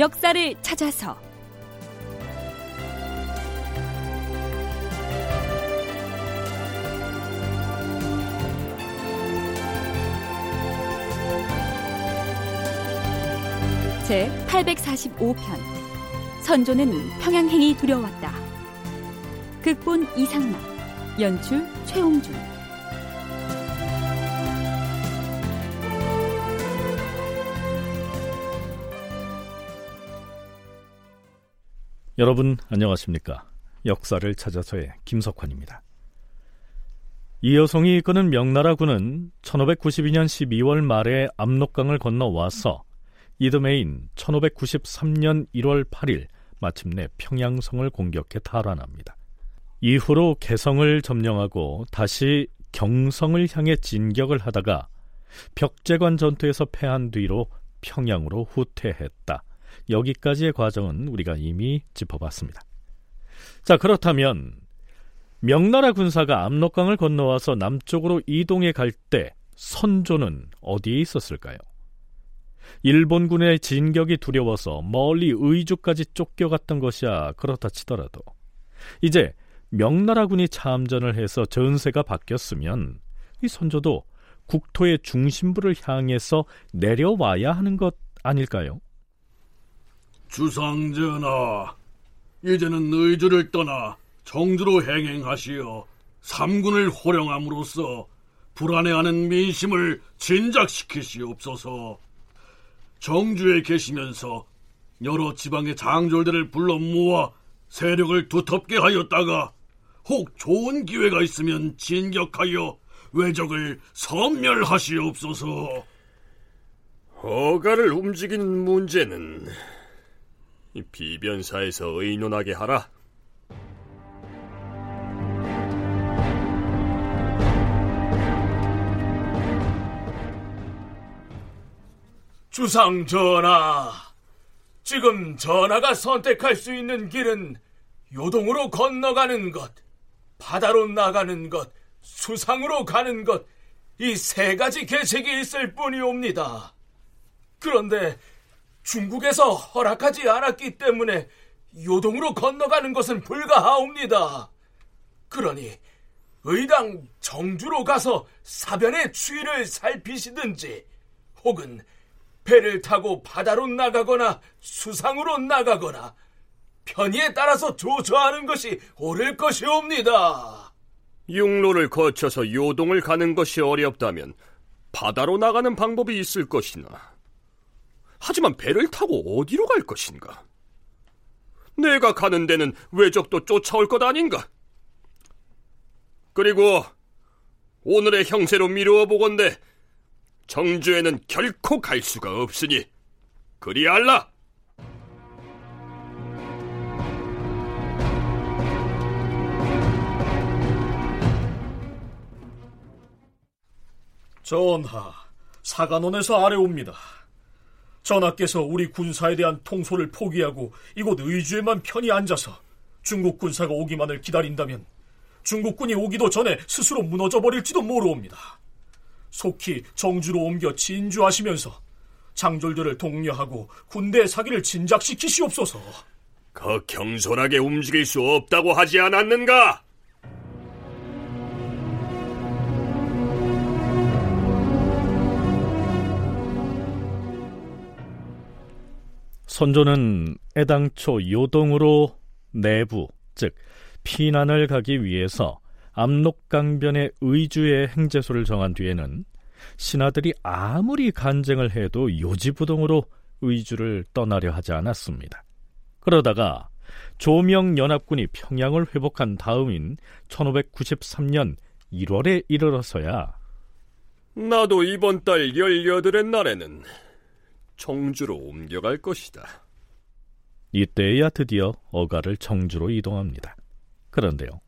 역사를 찾아서. 제 845편. 선조는 평양행이 두려웠다. 극본 이상락 연출 최홍준 여러분 안녕하십니까? 역사를 찾아서의 김석환입니다. 이 여성이 이끄는 명나라군은 1592년 12월 말에 압록강을 건너 와서 이듬해인 1593년 1월 8일 마침내 평양성을 공격해 탈환합니다. 이후로 개성을 점령하고 다시 경성을 향해 진격을 하다가 벽제관 전투에서 패한 뒤로 평양으로 후퇴했다. 여기까지의 과정은 우리가 이미 짚어봤습니다. 자, 그렇다면 명나라 군사가 압록강을 건너와서 남쪽으로 이동해 갈 때 선조는 어디에 있었을까요? 일본군의 진격이 두려워서 멀리 의주까지 쫓겨갔던 것이야 그렇다 치더라도 이제 명나라군이 참전을 해서 전세가 바뀌었으면 이 선조도 국토의 중심부를 향해서 내려와야 하는 것 아닐까요? 주상전하, 이제는 의주를 떠나 정주로 행행하시어 삼군을 호령함으로써 불안해하는 민심을 진작시키시옵소서. 정주에 계시면서 여러 지방의 장졸들을 불러 모아 세력을 두텁게 하였다가 혹 좋은 기회가 있으면 진격하여 외적을 섬멸하시옵소서. 허가를 움직인 문제는 비변사에서 의논하게 하라. 주상 전하, 지금 전하가 선택할 수 있는 길은 요동으로 건너가는 것, 바다로 나가는 것, 수상으로 가는 것, 이 세 가지 계책이 있을 뿐이옵니다. 그런데 중국에서 허락하지 않았기 때문에 요동으로 건너가는 것은 불가하옵니다. 그러니 의당 정주로 가서 사변의 추위를 살피시든지 혹은 배를 타고 바다로 나가거나 수상으로 나가거나 편의에 따라서 조처하는 것이 옳을 것이옵니다. 육로를 거쳐서 요동을 가는 것이 어렵다면 바다로 나가는 방법이 있을 것이나 하지만 배를 타고 어디로 갈 것인가? 내가 가는 데는 외적도 쫓아올 것 아닌가? 그리고 오늘의 형세로 미루어 보건대 정주에는 결코 갈 수가 없으니 그리 알라. 전하, 사관원에서 아래옵니다. 전하께서 우리 군사에 대한 통솔을 포기하고 이곳 의주에만 편히 앉아서 중국 군사가 오기만을 기다린다면 중국군이 오기도 전에 스스로 무너져 버릴지도 모르옵니다. 속히 정주로 옮겨 진주하시면서 장졸들을 독려하고 군대 사기를 진작시키시옵소서. 그 경솔하게 움직일 수 없다고 하지 않았는가? 선조는 애당초 요동으로 내부, 즉 피난을 가기 위해서 압록강변의 의주의 행제소를 정한 뒤에는 신하들이 아무리 간쟁을 해도 요지부동으로 의주를 떠나려 하지 않았습니다. 그러다가 조명 연합군이 평양을 회복한 다음인 1593년 1월에 이르러서야 나도 이번 달 18의 날에는 청주로 옮겨갈 것이다. 이때야 드디어 어가를 청주로 이동합니다. 그런데요.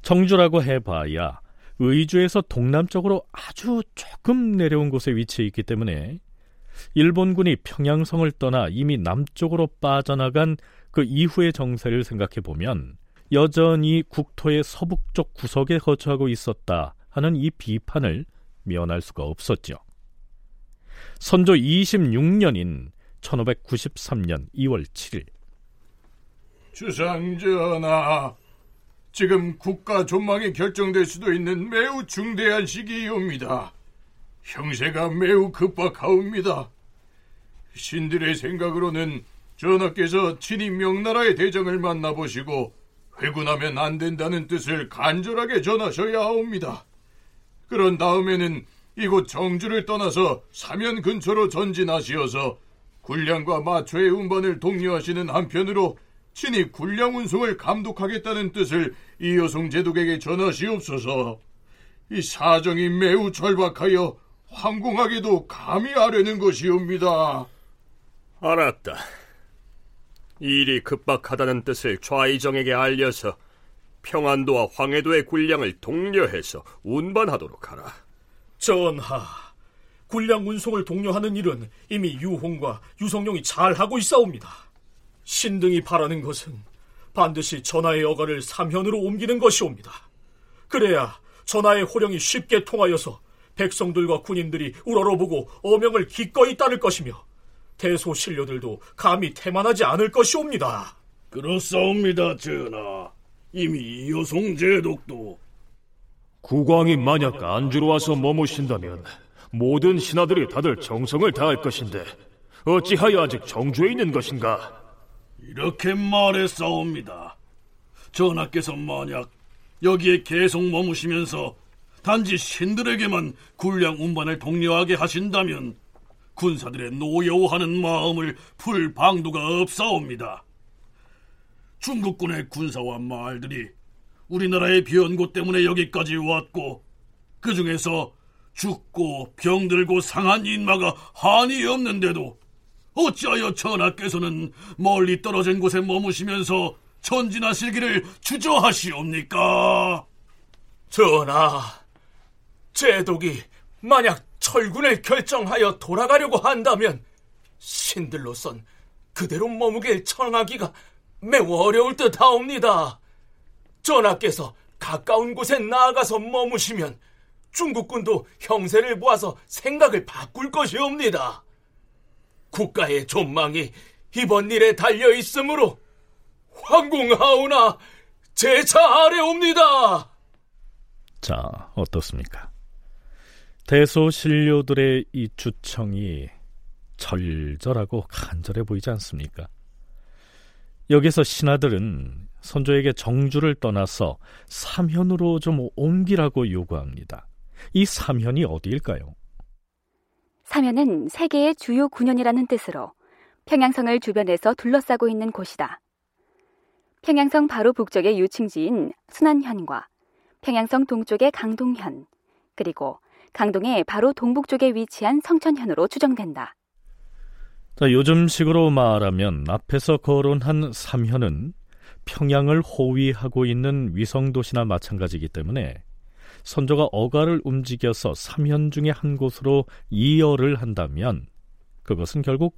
청주라고 해봐야 의주에서 동남쪽으로 아주 조금 내려온 곳에 위치해 있기 때문에 일본군이 평양성을 떠나 이미 남쪽으로 빠져나간 그 이후의 정세를 생각해 보면 여전히 국토의 서북쪽 구석에 거처하고 있었다 하는 이 비판을 면할 수가 없었죠. 선조 26년인 1593년 2월 7일 주상전하, 지금 국가 존망이 결정될 수도 있는 매우 중대한 시기이옵니다. 형세가 매우 급박하옵니다. 신들의 생각으로는 전하께서 친히 명나라의 대장을 만나보시고 회군하면 안 된다는 뜻을 간절하게 전하셔야 하옵니다. 그런 다음에는 이곳 정주를 떠나서 사면 근처로 전진하시어서 군량과 마초의 운반을 독려하시는 한편으로 친히 군량 운송을 감독하겠다는 뜻을 이여송 제독에게 전하시옵소서. 이 사정이 매우 절박하여 황궁하게도 감히 아뢰는 것이옵니다. 알았다. 일이 급박하다는 뜻을 좌이정에게 알려서 평안도와 황해도의 군량을 독려해서 운반하도록 하라. 전하, 군량 운송을 독려하는 일은 이미 유홍과 유성룡이 잘 하고 있사옵니다. 신등이 바라는 것은 반드시 전하의 여가를 삼현으로 옮기는 것이옵니다. 그래야 전하의 호령이 쉽게 통하여서 백성들과 군인들이 우러러보고 어명을 기꺼이 따를 것이며 대소 신료들도 감히 태만하지 않을 것이옵니다. 그렇사옵니다, 전하. 이미 여송 제독도 국왕이 만약 안주로 와서 머무신다면 모든 신하들이 다들 정성을 다할 것인데 어찌하여 아직 정주에 있는 것인가? 이렇게 말했사옵니다. 전하께서 만약 여기에 계속 머무시면서 단지 신들에게만 군량 운반을 독려하게 하신다면 군사들의 노여워하는 마음을 풀 방도가 없사옵니다. 중국군의 군사와 말들이 우리나라의 변고 때문에 여기까지 왔고 그 중에서 죽고 병들고 상한 인마가 한이 없는데도 어찌하여 전하께서는 멀리 떨어진 곳에 머무시면서 전진하실 기를 주저하시옵니까? 전하, 제독이 만약 철군을 결정하여 돌아가려고 한다면 신들로선 그대로 머무길 청하기가 매우 어려울 듯하옵니다. 전하께서 가까운 곳에 나아가서 머무시면 중국군도 형세를 보아서 생각을 바꿀 것이옵니다. 국가의 존망이 이번 일에 달려 있으므로 황궁하오나 제차 아래옵니다. 자, 어떻습니까? 대소 신료들의 이 주청이 절절하고 간절해 보이지 않습니까? 여기서 신하들은 선조에게 정주를 떠나서 삼현으로 좀 옮기라고 요구합니다. 이 삼현이 어디일까요? 삼현은 세계의 주요 군현이라는 뜻으로 평양성을 주변에서 둘러싸고 있는 곳이다. 평양성 바로 북쪽의 유층지인 순안현과 평양성 동쪽의 강동현, 그리고 강동의 바로 동북쪽에 위치한 성천현으로 추정된다. 자, 요즘식으로 말하면 앞에서 거론한 삼현은 평양을 호위하고 있는 위성도시나 마찬가지이기 때문에 선조가 어가를 움직여서 삼현 중의 한 곳으로 이열을 한다면 그것은 결국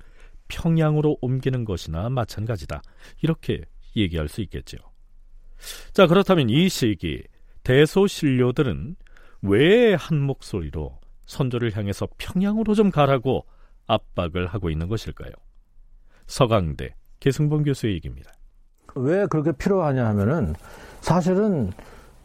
평양으로 옮기는 것이나 마찬가지다. 이렇게 얘기할 수 있겠죠. 자, 그렇다면 이 시기 대소신료들은 왜 한 목소리로 선조를 향해서 평양으로 좀 가라고 압박을 하고 있는 것일까요? 서강대 계승범 교수의 얘기입니다. 왜 그렇게 필요하냐 하면은 사실은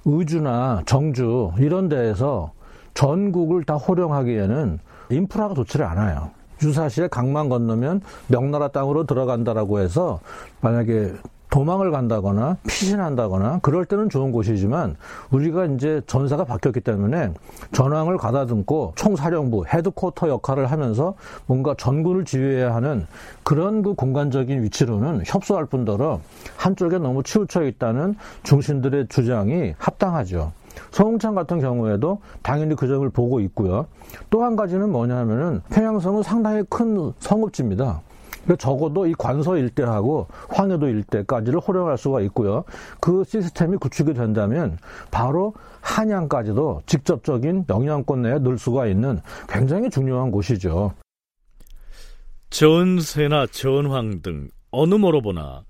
의주나 정주 이런 데에서 전국을 다 호령하기에는 인프라가 좋지를 않아요. 유사시에 강만 건너면 명나라 땅으로 들어간다라고 해서 만약에 도망을 간다거나 피신한다거나 그럴 때는 좋은 곳이지만 우리가 이제 전사가 바뀌었기 때문에 전황을 가다듬고 총사령부 헤드코터 역할을 하면서 뭔가 전군을 지휘해야 하는 그런 그 공간적인 위치로는 협소할 뿐더러 한쪽에 너무 치우쳐 있다는 중심들의 주장이 합당하죠. 서웅창 같은 경우에도 당연히 그 점을 보고 있고요. 또 한 가지는 뭐냐면은 평양성은 상당히 큰 성읍지입니다. 적어도 이 관서 일대하고 황해도 일대까지를 호령할 수가 있고요. 그 시스템이 구축이 된다면 바로 한양까지도 직접적인 영향권 내에 넣을 수가 있는 굉장히 중요한 곳이죠. 전세나 전황 등 어느 모로 보나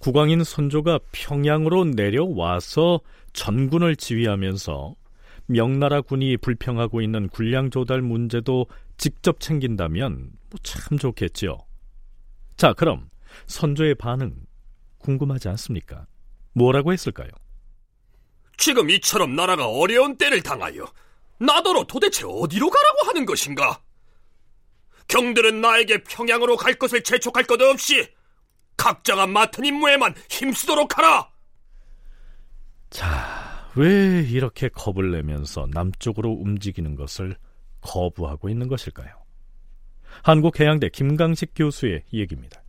국왕인 선조가 평양으로 내려와서 전군을 지휘하면서 명나라 군이 불평하고 있는 군량 조달 문제도 직접 챙긴다면 뭐 참 좋겠죠. 자, 그럼 선조의 반응 궁금하지 않습니까? 뭐라고 했을까요? 지금 이처럼 나라가 어려운 때를 당하여 나더러 도대체 어디로 가라고 하는 것인가? 경들은 나에게 평양으로 갈 것을 재촉할 것 없이 각자가 맡은 임무에만 힘쓰도록 하라. 자, 왜 이렇게 겁을 내면서 남쪽으로 움직이는 것을 거부하고 있는 것일까요? 한국해양대 김강식 교수의 얘기입니다.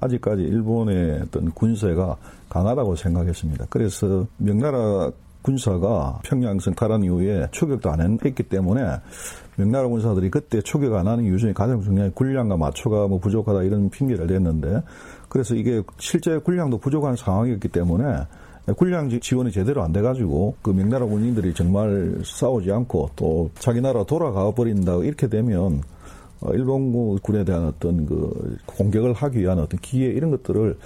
아직까지 일본의 어떤 군세가 강하다고 생각했습니다. 그래서 명나라 군사가 평양성 탈환 이후에 추격도 안 했기 때문에 명나라 군사들이 그때 추격 안 하는 이유 중에 가장 중요한 군량과 마초가 뭐 부족하다 이런 핑계를 댔는데 그래서 이게 실제 군량도 부족한 상황이었기 때문에 군량 지원이 제대로 안 돼가지고 그 명나라 군인들이 정말 싸우지 않고 또 자기 나라 돌아가 버린다 이렇게 되면 어, 일본군에 대한 어떤 그 공격을 하기 위한 어떤 기회 이런 것들을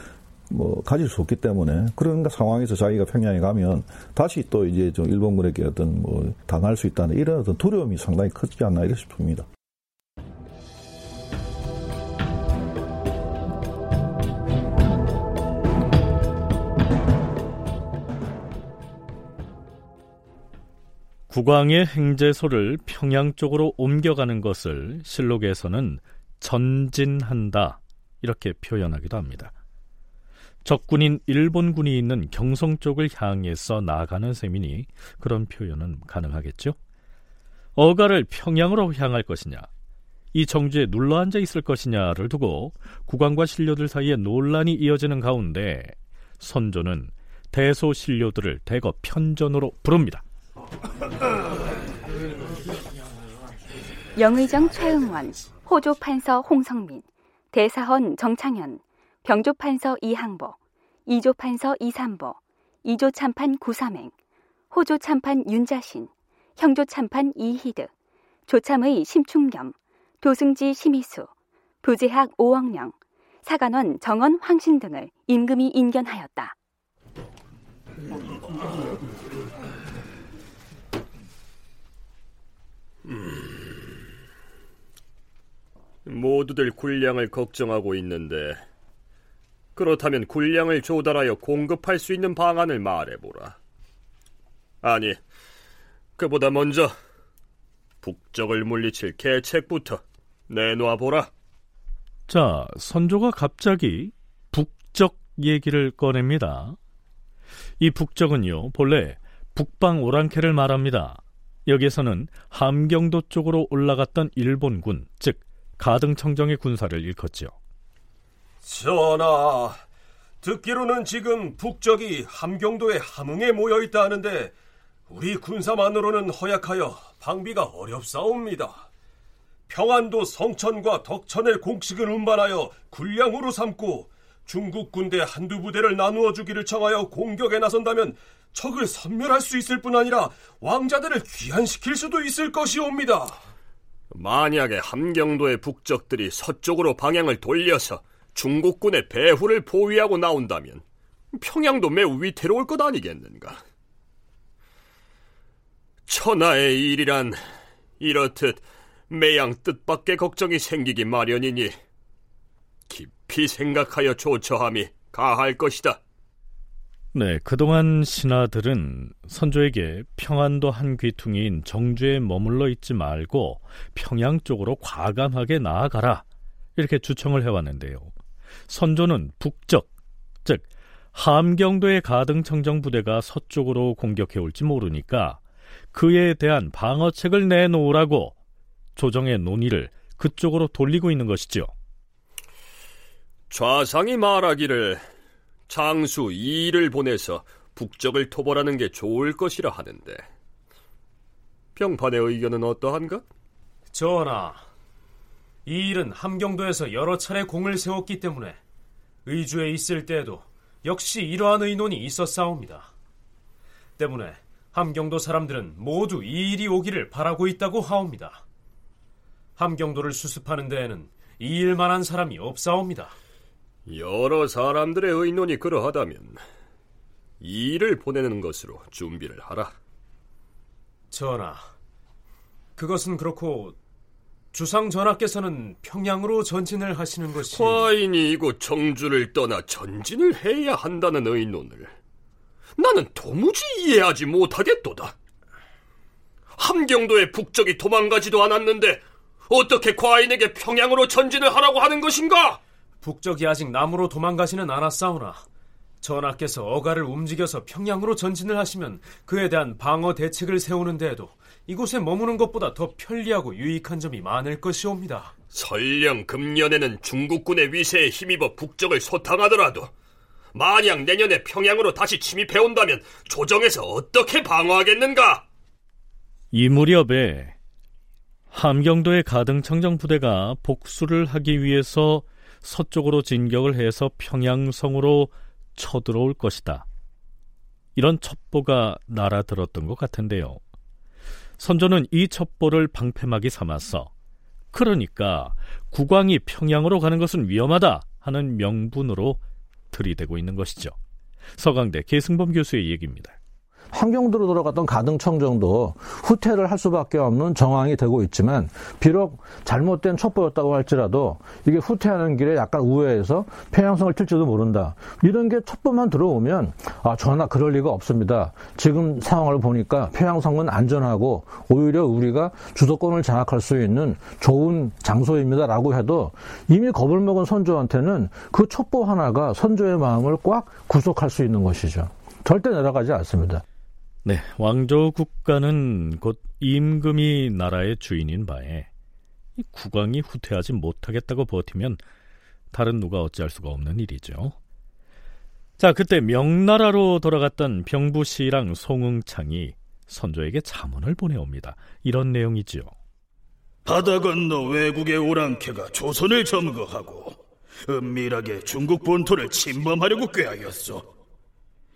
뭐 가질 수 없기 때문에 그런 상황에서 자기가 평양에 가면 다시 또 이제 좀 일본군에게 어떤 뭐 당할 수 있다는 이런 어떤 두려움이 상당히 크지 않나 이렇게 싶습니다. 국왕의 행제소를 평양 쪽으로 옮겨가는 것을 실록에서는 전진한다 이렇게 표현하기도 합니다. 적군인 일본군이 있는 경성 쪽을 향해서 나가는 셈이니 그런 표현은 가능하겠죠. 어가를 평양으로 향할 것이냐, 이 정주에 눌러 앉아 있을 것이냐를 두고 국왕과 신료들 사이에 논란이 이어지는 가운데 선조는 대소 신료들을 대거 편전으로 부릅니다. 영의정 최응원, 호조판서 홍성민, 대사헌 정창현, 병조판서 이항보, 이조판서 이삼보, 이조참판 구삼행, 호조참판 윤자신, 형조참판 이희드, 조참의 심충겸, 도승지 심희수, 부재학 오억령, 사관원 정원 황신 등을 임금이 인견하였다. 모두들 군량을 걱정하고 있는데 그렇다면 군량을 조달하여 공급할 수 있는 방안을 말해보라. 아니, 그보다 먼저 북적을 물리칠 계책부터 내놓아보라. 자, 선조가 갑자기 북적 얘기를 꺼냅니다. 이 북적은요, 본래 북방 오랑캐를 말합니다. 여기에서는 함경도 쪽으로 올라갔던 일본군, 즉 가등청정의 군사를 일컫지요. 전하, 듣기로는 지금 북적이 함경도의 함흥에 모여 있다 하는데 우리 군사만으로는 허약하여 방비가 어렵사옵니다. 평안도 성천과 덕천의 공식을 운반하여 군량으로 삼고 중국 군대 한두 부대를 나누어 주기를 청하여 공격에 나선다면 적을 섬멸할 수 있을 뿐 아니라 왕자들을 귀환시킬 수도 있을 것이옵니다. 만약에 함경도의 북적들이 서쪽으로 방향을 돌려서 중국군의 배후를 포위하고 나온다면 평양도 매우 위태로울 것 아니겠는가? 천하의 일이란 이렇듯 매양 뜻밖의 걱정이 생기기 마련이니 깊이 생각하여 조처함이 가할 것이다. 네, 그동안 신하들은 선조에게 평안도 한 귀퉁이인 정주에 머물러 있지 말고 평양 쪽으로 과감하게 나아가라 이렇게 주청을 해왔는데요. 선조는 북적, 즉 함경도의 가등청정 부대가 서쪽으로 공격해 올지 모르니까 그에 대한 방어책을 내놓으라고 조정의 논의를 그쪽으로 돌리고 있는 것이죠. 좌상이 말하기를 장수 이를 보내서 북적을 토벌하는 게 좋을 것이라 하는데 병판의 의견은 어떠한가? 전하, 이 일은 함경도에서 여러 차례 공을 세웠기 때문에 의주에 있을 때에도 역시 이러한 의논이 있었사옵니다. 때문에 함경도 사람들은 모두 이 일이 오기를 바라고 있다고 하옵니다. 함경도를 수습하는 데에는 이 일만한 사람이 없사옵니다. 여러 사람들의 의논이 그러하다면 이 일을 보내는 것으로 준비를 하라. 전하, 그것은 그렇고 주상 전하께서는 평양으로 전진을 하시는 것이 과인이 이곳 정주를 떠나 전진을 해야 한다는 의논을 나는 도무지 이해하지 못하겠도다. 함경도의 북적이 도망가지도 않았는데 어떻게 과인에게 평양으로 전진을 하라고 하는 것인가? 북적이 아직 남으로 도망가지는 않았사오나 전하께서 어가를 움직여서 평양으로 전진을 하시면 그에 대한 방어 대책을 세우는 데에도 이곳에 머무는 것보다 더 편리하고 유익한 점이 많을 것이옵니다. 설령 금년에는 중국군의 위세에 힘입어 북적을 소탕하더라도 만약 내년에 평양으로 다시 침입해 온다면 조정에서 어떻게 방어하겠는가? 이 무렵에 함경도의 가등청정 부대가 복수를 하기 위해서 서쪽으로 진격을 해서 평양성으로 쳐들어올 것이다. 이런 첩보가 날아들었던 것 같은데요. 선조는 이 첩보를 방패막이 삼았어. 그러니까 국왕이 평양으로 가는 것은 위험하다 하는 명분으로 들이대고 있는 것이죠. 서강대 계승범 교수의 얘기입니다. 함경도로 들어갔던 가등청정도 후퇴를 할 수밖에 없는 정황이 되고 있지만 비록 잘못된 첩보였다고 할지라도 이게 후퇴하는 길에 약간 우회해서 평양성을 칠지도 모른다. 이런 게 첩보만 들어오면 아 전하 그럴 리가 없습니다. 지금 상황을 보니까 평양성은 안전하고 오히려 우리가 주도권을 장악할 수 있는 좋은 장소입니다라고 해도 이미 겁을 먹은 선조한테는 그 첩보 하나가 선조의 마음을 꽉 구속할 수 있는 것이죠. 절대 내려가지 않습니다. 네, 왕조 국가는 곧 임금이 나라의 주인인 바에 국왕이 후퇴하지 못하겠다고 버티면 다른 누가 어찌할 수가 없는 일이죠. 자, 그때 명나라로 돌아갔던 병부시랑 송응창이 선조에게 자문을 보내옵니다. 이런 내용이지요. 바다 건너 외국의 오랑캐가 조선을 점거하고 은밀하게 중국 본토를 침범하려고 꾀하였소.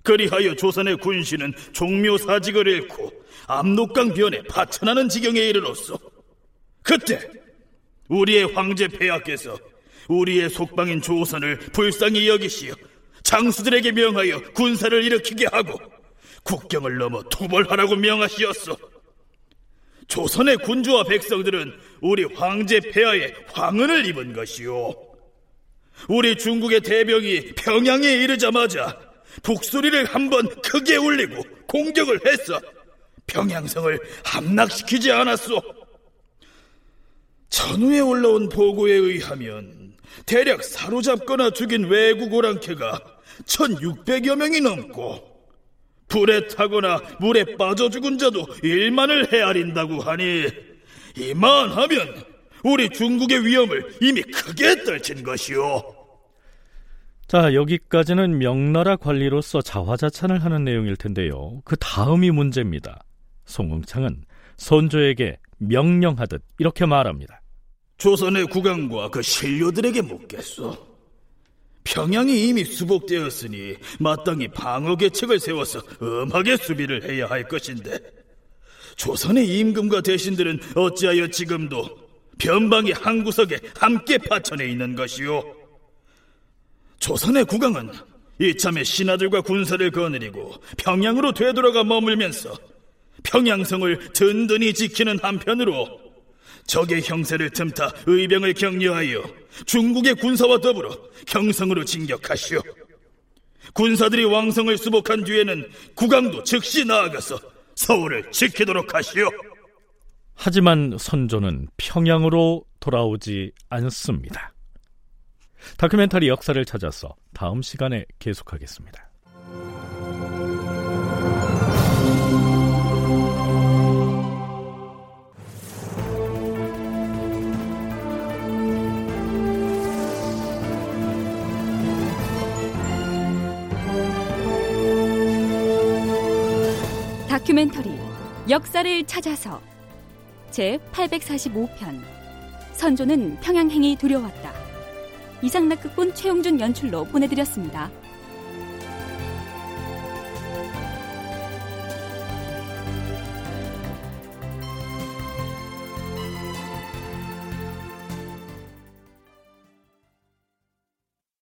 그리하여 조선의 군신은 종묘사직을 잃고 압록강 변에 파천하는 지경에 이르렀소. 그때 우리의 황제 폐하께서 우리의 속방인 조선을 불쌍히 여기시어 장수들에게 명하여 군사를 일으키게 하고 국경을 넘어 투벌하라고 명하시었소. 조선의 군주와 백성들은 우리 황제 폐하의 황은을 입은 것이요. 우리 중국의 대병이 평양에 이르자마자 북소리를 한번 크게 울리고 공격을 했어. 평양성을 함락시키지 않았소. 전후에 올라온 보고에 의하면 대략 사로잡거나 죽인 외국 오랑캐가 1600여 명이 넘고 불에 타거나 물에 빠져 죽은 자도 1만을 헤아린다고 하니 이만하면 우리 중국의 위험을 이미 크게 떨친 것이오. 자, 여기까지는 명나라 관리로서 자화자찬을 하는 내용일 텐데요. 그 다음이 문제입니다. 송응창은 선조에게 명령하듯 이렇게 말합니다. 조선의 국왕과 그 신료들에게 묻겠소. 평양이 이미 수복되었으니 마땅히 방어 계책을 세워서 엄하게 수비를 해야 할 것인데 조선의 임금과 대신들은 어찌하여 지금도 변방의 한 구석에 함께 파천해 있는 것이오. 조선의 국왕은 이참에 신하들과 군사를 거느리고 평양으로 되돌아가 머물면서 평양성을 든든히 지키는 한편으로 적의 형세를 틈타 의병을 격려하여 중국의 군사와 더불어 경성으로 진격하시오. 군사들이 왕성을 수복한 뒤에는 국왕도 즉시 나아가서 서울을 지키도록 하시오. 하지만 선조는 평양으로 돌아오지 않습니다. 다큐멘터리 역사를 찾아서 다음 시간에 계속하겠습니다. 다큐멘터리 역사를 찾아서 제 845편 선조는 평양행이 두려웠다. 이상락 극본 최용준 연출로 보내드렸습니다.